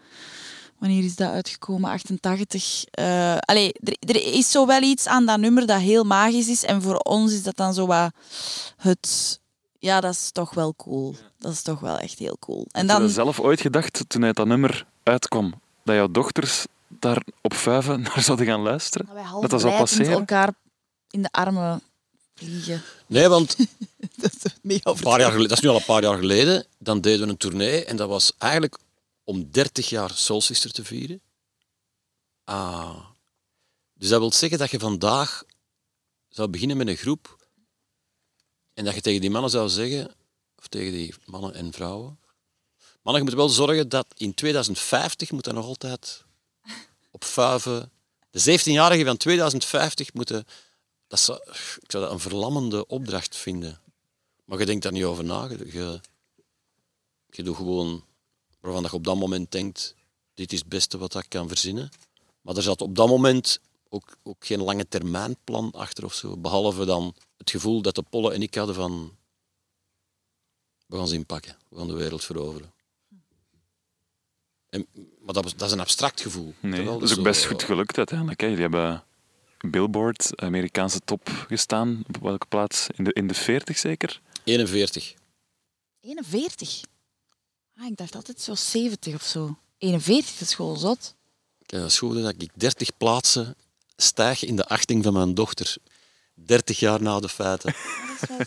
wanneer is dat uitgekomen? 88. Eh allee, er, er is zo wel iets aan dat nummer dat heel magisch is. En voor ons is dat dan zo wat het... Ja, dat is toch wel cool. Dat is toch wel echt heel cool. En Heb je dan... dat zelf ooit gedacht toen uit dat nummer uitkwam, dat jouw dochters daar op vijven naar zouden gaan luisteren? wij half dat dat zou passeren? elkaar in de armen vliegen. Nee, want dat is mega een paar jaar geleden, dat is nu al een paar jaar geleden, dan deden we een tournee en dat was eigenlijk om 30 jaar Soul Sister te vieren. Ah. Dus dat wil zeggen dat je vandaag zou beginnen met een groep en dat je tegen die mannen zou zeggen, of tegen die mannen en vrouwen, mannen, je moet wel zorgen dat in 2050 moet dat nog altijd De 17-jarigen van 2050 moeten... Dat zou, ik zou dat een verlammende opdracht vinden. Maar je denkt daar niet over na. Je, doet gewoon waarvan je op dat moment denkt, dit is het beste wat ik kan verzinnen. Maar er zat op dat moment ook, ook geen lange termijnplan achter of zo. Behalve dan het gevoel dat de Pollen en ik hadden van we gaan ze inpakken, we gaan de wereld veroveren. En, maar dat, dat is een abstract gevoel. Nee, dat is ook zo, best eh, goed gelukt uiteindelijk. Hè. Jullie hebben Billboard, Amerikaanse top, gestaan. Op welke plaats? In de, in de 40 zeker? 41. 41. Ah, ik dacht altijd zo 70 of zo. 41, dat is gewoon zot. Ik heb het goed dat ik 30 plaatsen stijg in de achting van mijn dochter. 30 jaar na de feiten.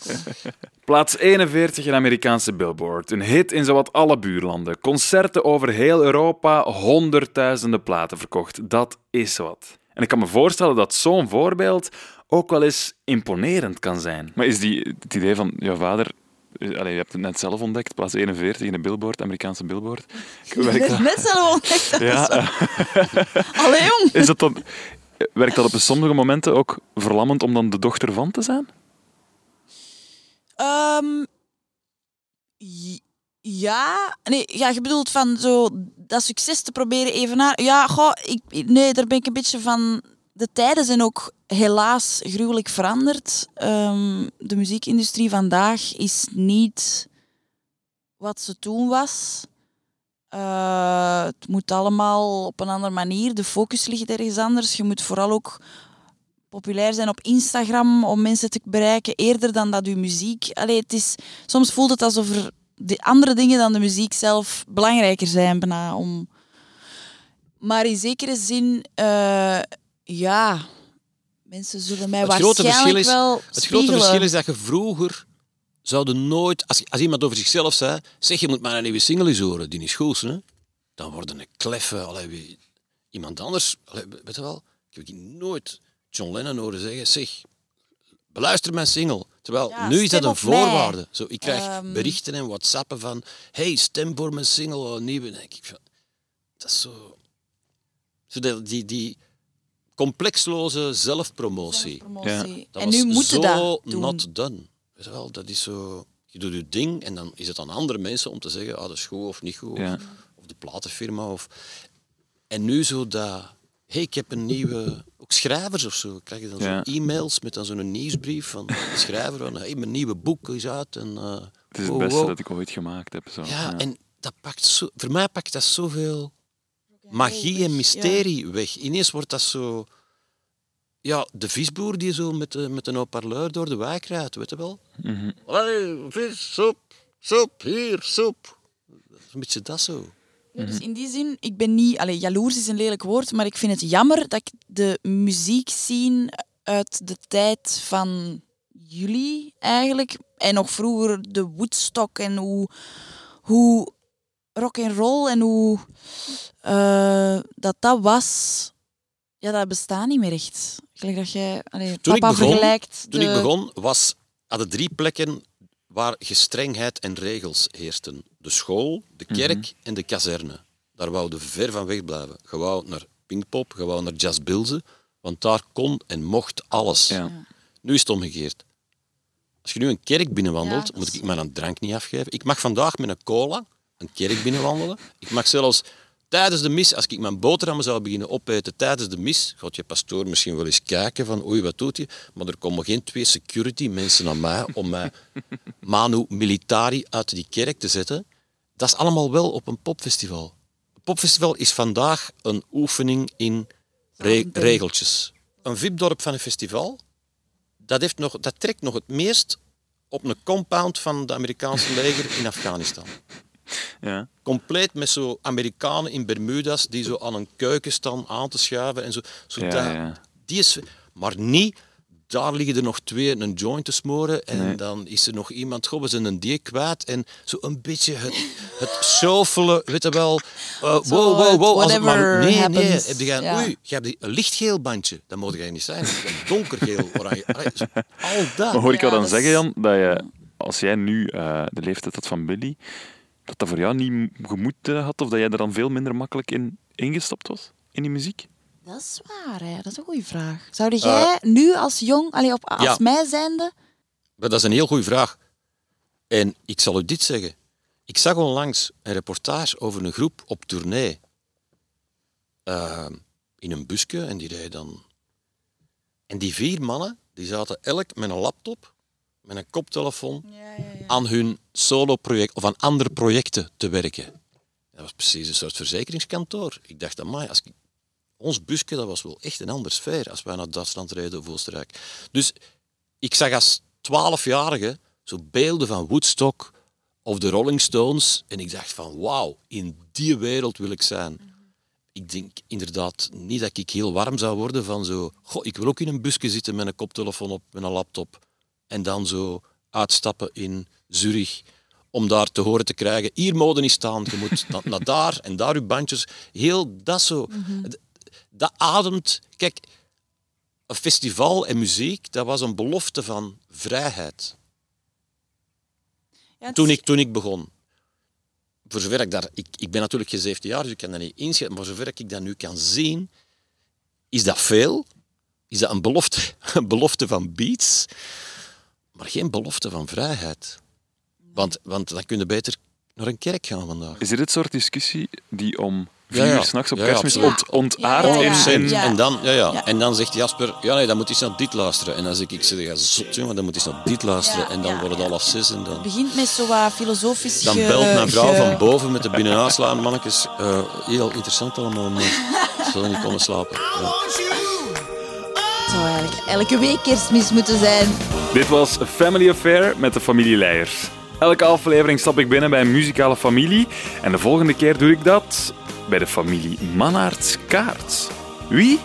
Plaats 41 in Amerikaanse Billboard. Een hit in zowat alle buurlanden. Concerten over heel Europa, honderdduizenden platen verkocht. Dat is wat. En ik kan me voorstellen dat zo'n voorbeeld ook wel eens imponerend kan zijn. Maar is die, het idee van jouw vader... Allee, je hebt het net zelf ontdekt, plaats 41 in de Billboard, Amerikaanse Billboard. Werkt dat, Net zelf ontdekt. dat ja, is zo. Allee, jong. is dat dan, werkt dat op sommige momenten ook verlammend om dan de dochter van te zijn? J- ja, nee, ja, je bedoelt van zo dat succes te proberen evenaren. Ja, goh, ik, nee, daar ben ik een beetje van. De tijden zijn ook helaas gruwelijk veranderd. Ehm, de muziekindustrie vandaag is niet wat ze toen was. Eh, het moet allemaal op een andere manier. De focus ligt ergens anders. Je moet vooral ook populair zijn op Instagram om mensen te bereiken, eerder dan dat je muziek. Allee, het is, soms voelt het alsof er de andere dingen dan de muziek zelf belangrijker zijn. Bijna, om... Maar in zekere zin, eh, ja, mensen zullen mij Het grote waarschijnlijk verschil is- wel Het grote verschil is dat je vroeger zouden nooit... Als, als iemand over zichzelf zei, zeg je moet maar een nieuwe single eens horen, die is goed, hè? dan worden een kleffe. Allee, wie, iemand anders, allee, weet je wel, ik heb nooit John Lennon horen zeggen, zeg, beluister mijn single. Terwijl Ja, nu is dat een mij. voorwaarde. Zo, ik krijg Ehm. berichten en whatsappen van, hey, stem voor mijn single, een nieuwe. Ik van, dat is zo... zo dat- die, die complexloze zelfpromotie. Promotie. Dat En was nu moeten zo dat doen. not done. Weet je wel, dat is zo... Je doet je ding en dan is het aan andere mensen om te zeggen, ah, dat is goed of niet goed. Ja. Of, of de platenfirma. Of... En nu zo dat... hey, ik heb een nieuwe... Ook schrijvers of zo. Krijg je dan Ja. zo e-mails met dan zo'n nieuwsbrief van de schrijver. Van, hey, mijn nieuwe boek is uit. En, eh, Het is het beste wow. dat ik ooit gemaakt heb. Zo. Ja, en dat pakt zo, voor mij pakt dat zoveel magie en mysterie weg. Ineens wordt dat zo... Ja, de visboer die zo met, de, met een haut-parleur door de wijk rijdt, weet je wel? Mhm. Allee, vis, soep, soep, hier, soep. Een beetje dat zo. Ja, dus in die zin, ik ben niet... Allee, jaloers is een lelijk woord, maar ik vind het jammer dat ik de muziek zie uit de tijd van jullie eigenlijk. En nog vroeger de Woodstock en hoe, hoe rock and roll en hoe eh, dat dat was. Ja, dat bestaat niet meer echt. Gelijk dat jij... Allee, Toen papa ik begon, vergelijkt toen de- ik begon was, hadden drie plekken waar gestrengheid en regels heersten. De school, de kerk en de kazerne. Daar wouden we ver van weg blijven. Je wou naar Pinkpop, je wou naar Jazz Bilze, want daar kon en mocht alles. Ja. Nu is het omgekeerd. Als je nu een kerk binnenwandelt, Ja, moet is ik mijn drank niet afgeven. Ik mag vandaag met een cola een kerk binnenwandelen. Ik mag zelfs tijdens de mis, als ik mijn boterhammen zou beginnen opeten tijdens de mis, gaat je pastoor misschien wel eens kijken van oei, wat doet hij? Maar er komen geen twee security mensen naar mij om mij manu militari uit die kerk te zetten. Dat is allemaal wel op een popfestival. Een popfestival is vandaag een oefening in re- regeltjes. Een VIP-dorp van een festival, dat, heeft nog, dat trekt nog het meest op een compound van de Amerikaanse leger in Afghanistan. Ja. Compleet met zo Amerikanen in Bermuda's die zo aan een keuken staan aan te schuiven. En zo, zo Ja, dat- ja. Die is, maar niet, daar liggen er nog twee een joint te smoren. En Nee. dan is er nog iemand, goh, we zijn een die kwijt. En zo een beetje het, het schaufelen, weet je wel. eh, wow, wow, wow. Als het maar, nee, nee. Heb je, Ja. Oei, je hebt die- een lichtgeel bandje. Dat moet jij niet zijn. Een donkergeel, oranje. Zo, al dat. Maar hoor ik jou Ja, dan zeggen, Jan, dat je, als jij nu eh, de leeftijd had van Billy, dat dat voor jou niet gemoed eh, had, of dat jij er dan veel minder makkelijk in ingestapt was, in die muziek? Dat is waar, hè. dat is een goede vraag. Zou jij nu als jong, allee, op, als Eh, ja. mij zijnde, Maar dat is een heel goede vraag. En ik zal u dit zeggen. Ik zag onlangs een reportage over een groep op tournee. eh, in een busje en die reden dan... En die vier mannen, die zaten elk met een laptop, met een koptelefoon, aan hun solo-project of aan andere projecten te werken. Dat was precies een soort verzekeringskantoor. Ik dacht, amai, als ik... ons busje, dat was wel echt een andere sfeer als wij naar Duitsland reden of Oostenrijk. Dus ik zag als twaalfjarige zo beelden van Woodstock of de Rolling Stones en ik dacht van wauw, in die wereld wil ik zijn. Ik denk inderdaad niet dat ik heel warm zou worden van zo, goh, ik wil ook in een busje zitten met een koptelefoon op, met een laptop en dan zo uitstappen in Zurich om daar te horen te krijgen, hier mode niet staan, je moet na- naar daar en daar je bandjes. Heel dat zo. D- Dat ademt... Kijk, een festival en muziek, dat was een belofte van vrijheid. Ja, Toen ik, toen ik begon. Voor zover ik daar... Ik, ik ben natuurlijk geen 17 jaar, dus ik kan dat niet inschatten. Maar zover ik dat nu kan zien, is dat veel. Is dat een belofte, een belofte van beats, maar geen belofte van vrijheid. Want, want dan kun je beter naar een kerk gaan vandaag. Is dit het soort discussie die om vier Ja, ja. uur s'nachts op Ja, kerstmis ont, ontaard Ja. En, dan, ja, ja. Ja. en dan zegt Jasper, ja nee, dan moet je naar dit luisteren. En dan zeg ik, zeg, ja, zot jongen, dan moet je naar dit luisteren. Ja, en dan ja, wordt het ja. half zes. En dan, Het begint met zo wat filosofisch... dan ge- belt mijn vrouw ge- van boven met de binnenaanslaan. Mannetjes, eh, heel interessant allemaal, maar zullen niet komen slapen. Het zou eigenlijk elke week kerstmis moeten zijn. Dit was Family Affair met de familie Leijers. Elke aflevering stap ik binnen bij een muzikale familie en de volgende keer doe ik dat bij de familie Mannaerts Kaart. Wie?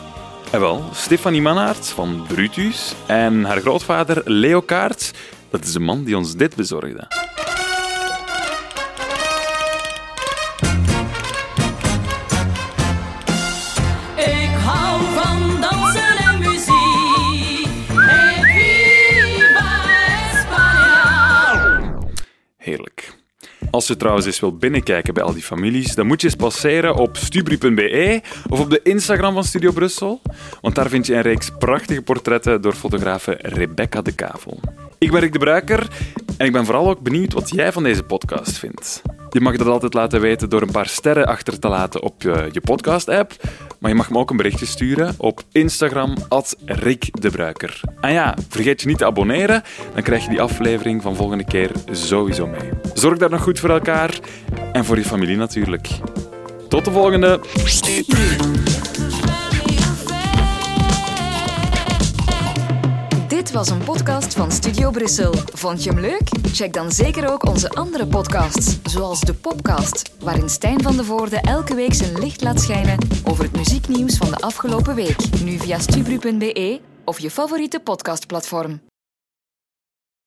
Eh wel, Stefanie Mannaert van Brutus en haar grootvader Leo Kaart. Dat is de man die ons dit bezorgde. Als je trouwens eens wilt binnenkijken bij al die families, dan moet je eens passeren op stubri.be of op de Instagram van Studio Brussel. Want daar vind je een reeks prachtige portretten door fotografe Rebecca de Kavel. Ik ben Rick de Bruiker en ik ben vooral ook benieuwd wat jij van deze podcast vindt. Je mag dat altijd laten weten door een paar sterren achter te laten op je, je podcast-app. Maar je mag me ook een berichtje sturen op Instagram, Rick de Bruiker. En ja, vergeet je niet te abonneren, dan krijg je die aflevering van volgende keer sowieso mee. Zorg daar nog goed voor elkaar en voor je familie natuurlijk. Tot de volgende! Dit was een podcast van Studio Brussel. Vond je hem leuk? Check dan zeker ook onze andere podcasts, zoals de Popcast, waarin Stijn van de Voorde elke week zijn licht laat schijnen over het muzieknieuws van de afgelopen week. Nu via stubru.be of je favoriete podcastplatform.